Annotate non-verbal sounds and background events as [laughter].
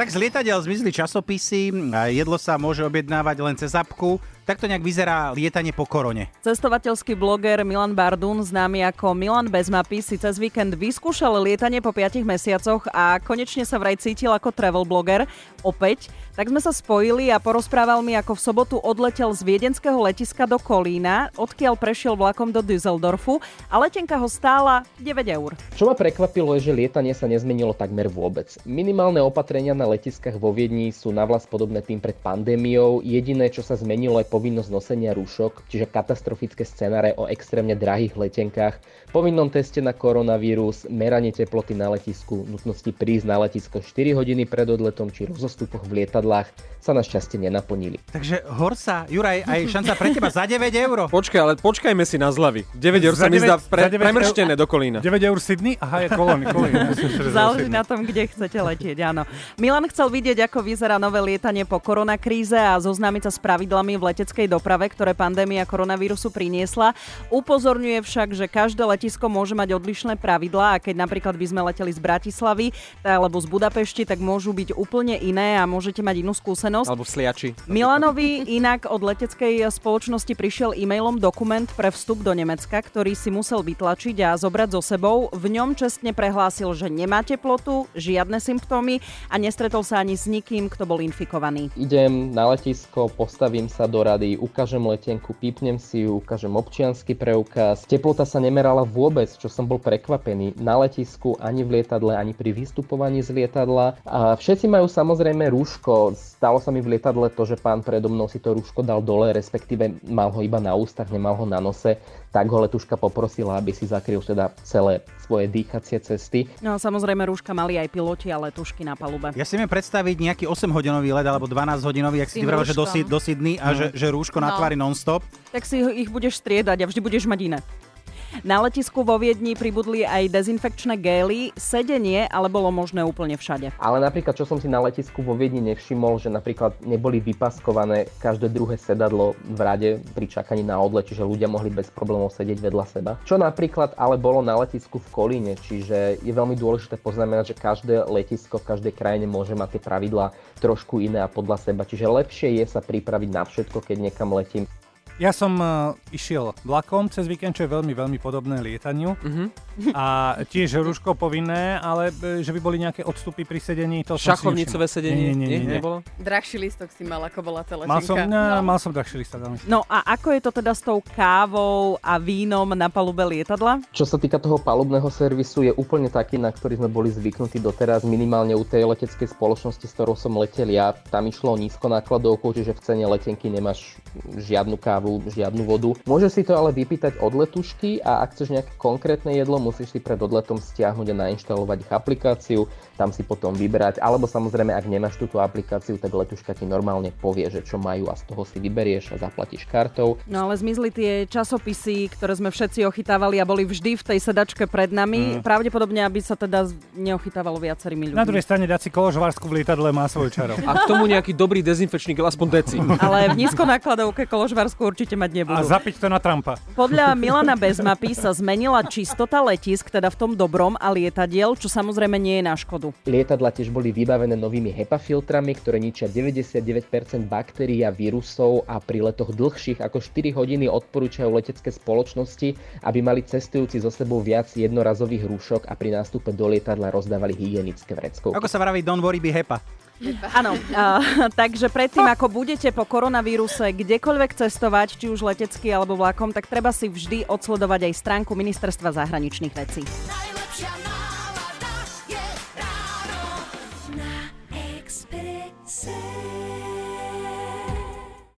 Tak z lietadiel zmizli časopisy, jedlo sa môže objednávať len cez apku. Takto nejak vyzerá lietanie po korone. Cestovateľský bloger Milan Bardun, známy ako Milan bez mapy, si cez víkend vyskúšal lietanie po 5 mesiacoch a konečne sa vraj cítil ako travel bloger. Opäť. Tak sme sa spojili a porozprával mi, ako v sobotu odletel z viedenského letiska do Kolína, odkiaľ prešiel vlakom do Düsseldorfu a letenka ho stála 9 eur. Čo ma prekvapilo je, že lietanie sa nezmenilo takmer vôbec. Minimálne opatrenia na letiskách vo Viedni sú navlas podobné tým pred pandémiou. Jediné, čo sa zmenilo, je povinnosť nosenia rúšok, čiže katastrofické scenáre o extrémne drahých letenkách, povinnom teste na koronavírus, meranie teploty na letisku, nutnosti prísť na letisko 4 hodiny pred odletom či rozostupoch v lietadlách sa našťastie nenaplnili. Takže Horsa, Juraj, aj šanca pre teba za 9 eur. [laughs] Počkaj, ale počkajme si na zľavy. 9 eur sa mi 9 zdá pre, za 9 eur- premrštené do kolína. 9 eur Sydney? Aha, je kolóny, kolóny. [laughs] Záleží na tom, kde chcete letieť, áno. Milan chcel vidieť, ako vyzerá nové lietanie po koronakríze a zoznámiť sa s pravidlami v leteckej doprave, ktoré pandémia koronavírusu priniesla. Upozorňuje však, že každé letisko môže mať odlišné pravidlá a keď napríklad by sme leteli z Bratislavy alebo z Budapešti, tak môžu byť úplne iné a môžete mať inú skúsenosť. Alebo v sliači. Milanovi inak od leteckej spoločnosti prišiel e-mailom dokument pre vstup do Nemecka, ktorý si musel vytlačiť a zobrať so sebou. V ňom čestne prehlásil, že nemá teplotu, žiadne symptómy a nestretol sa ani s nikým, kto bol infikovaný. Idem na letisko, postavím sa do rady, ukážem letenku, pípnem si ju, ukážem občiansky preukaz. Teplota sa nemerala vôbec, čo som bol prekvapený. Na letisku, ani v lietadle, ani pri vystupovaní z lietadla. A všetci majú samozrejme rúško. Stalo sa mi v lietadle to, že pán predo mnou si to rúško dal dole, respektíve mal ho iba na ústach, nemal ho na nose. Tak ho letuška poprosila, aby si zakryl teda celé svoje dýchacie cesty. No a samozrejme rúška mali aj piloti a letušky na palube. Ja si viem predstaviť nejaký 8-hodinový let alebo 12-hodinový, ak si ty vravel, že do, do Sydney a že, že rúško na No. tvári non-stop. Tak si ich budeš striedať a vždy budeš mať iné. Na letisku vo Viedni pribudli aj dezinfekčné gély, sedenie ale bolo možné úplne všade. Ale napríklad, čo som si na letisku vo Viedni nevšimol, že napríklad neboli vypaskované každé druhé sedadlo v rade pri čakaní na odlet, čiže ľudia mohli bez problémov sedieť vedľa seba. Čo napríklad ale bolo na letisku v Kolíne, čiže je veľmi dôležité poznamenať, že každé letisko v každej krajine môže mať tie pravidlá trošku iné a podľa seba. Čiže lepšie je sa pripraviť na všetko, keď niekam letím. Ja som uh, išiel vlakom cez víkend, čo je veľmi, veľmi podobné lietaniu. A tiež rúško povinné, ale e, že by boli nejaké odstupy pri sedení, to som si Šachovnicové sedenie? Nie, nie, nie, nie. Nebolo? Drahší listok si mal, ako bola tá Mal som, letenka. no. mal som drahší listok. ale- No a ako je to teda s tou kávou a vínom na palube lietadla? Čo sa týka toho palubného servisu, je úplne taký, na ktorý sme boli zvyknutí doteraz, minimálne u tej leteckej spoločnosti, s ktorou som letel ja. Tam išlo nízko nákladovku, čiže v cene letenky nemáš žiadnu kávu, žiadnu vodu. Môžeš si to ale vypýtať od letušky a ak chceš nejaké konkrétne jedlo, musíš si pred odletom stiahnuť a nainštalovať ich aplikáciu, tam si potom vyberať, alebo samozrejme, ak nemáš túto aplikáciu, tak letuška ti normálne povie, že čo majú a z toho si vyberieš a zaplatíš kartou. No ale zmizli tie časopisy, ktoré sme všetci ochytávali a boli vždy v tej sedačke pred nami. Mm. Pravdepodobne, aby sa teda neochytávalo viacerými ľuďmi. Na druhej strane dať si koložvarsku v lietadle má svoj čaro. A k tomu nejaký dobrý dezinfekčný gel, aspoň deci. Ale v nízkonákladovke koložvarsku určite mať A nebudú. zapiť to na Trumpa. Podľa [laughs] Milana Bezmapy sa zmenila čistota letisk, teda v tom dobrom a lietadiel, čo samozrejme nie je na škodu. Lietadla tiež boli vybavené novými HEPA filtrami, ktoré ničia 99% baktérií a vírusov a pri letoch dlhších ako 4 hodiny odporúčajú letecké spoločnosti, aby mali cestujúci so sebou viac jednorazových rúšok a pri nástupe do lietadla rozdávali hygienické vreckovky. Ako sa vraví, don't worry, be happy. Áno, uh, [laughs] takže predtým, ako budete po koronavíruse kdekoľvek cestovať, či už letecky alebo vlakom, tak treba si vždy odsledovať aj stránku Ministerstva zahraničných vecí.